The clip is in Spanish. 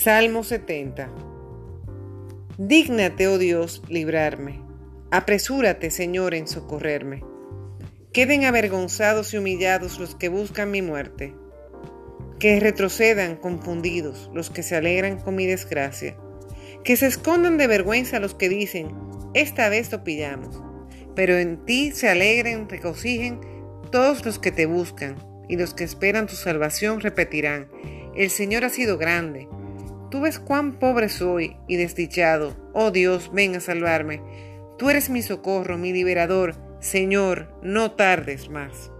Salmo 70. Dígnate, oh Dios, librarme. Apresúrate, Señor, en socorrerme. Queden avergonzados y humillados los que buscan mi muerte. Que retrocedan confundidos los que se alegran con mi desgracia. Que se escondan de vergüenza los que dicen, esta vez lo pillamos. Pero en ti se alegren, regocijen todos los que te buscan, y los que esperan tu salvación repetirán, el Señor ha sido grande Tú ves cuán pobre soy y desdichado. Oh Dios, ven a salvarme. Tú eres mi socorro, mi liberador. Señor, no tardes más.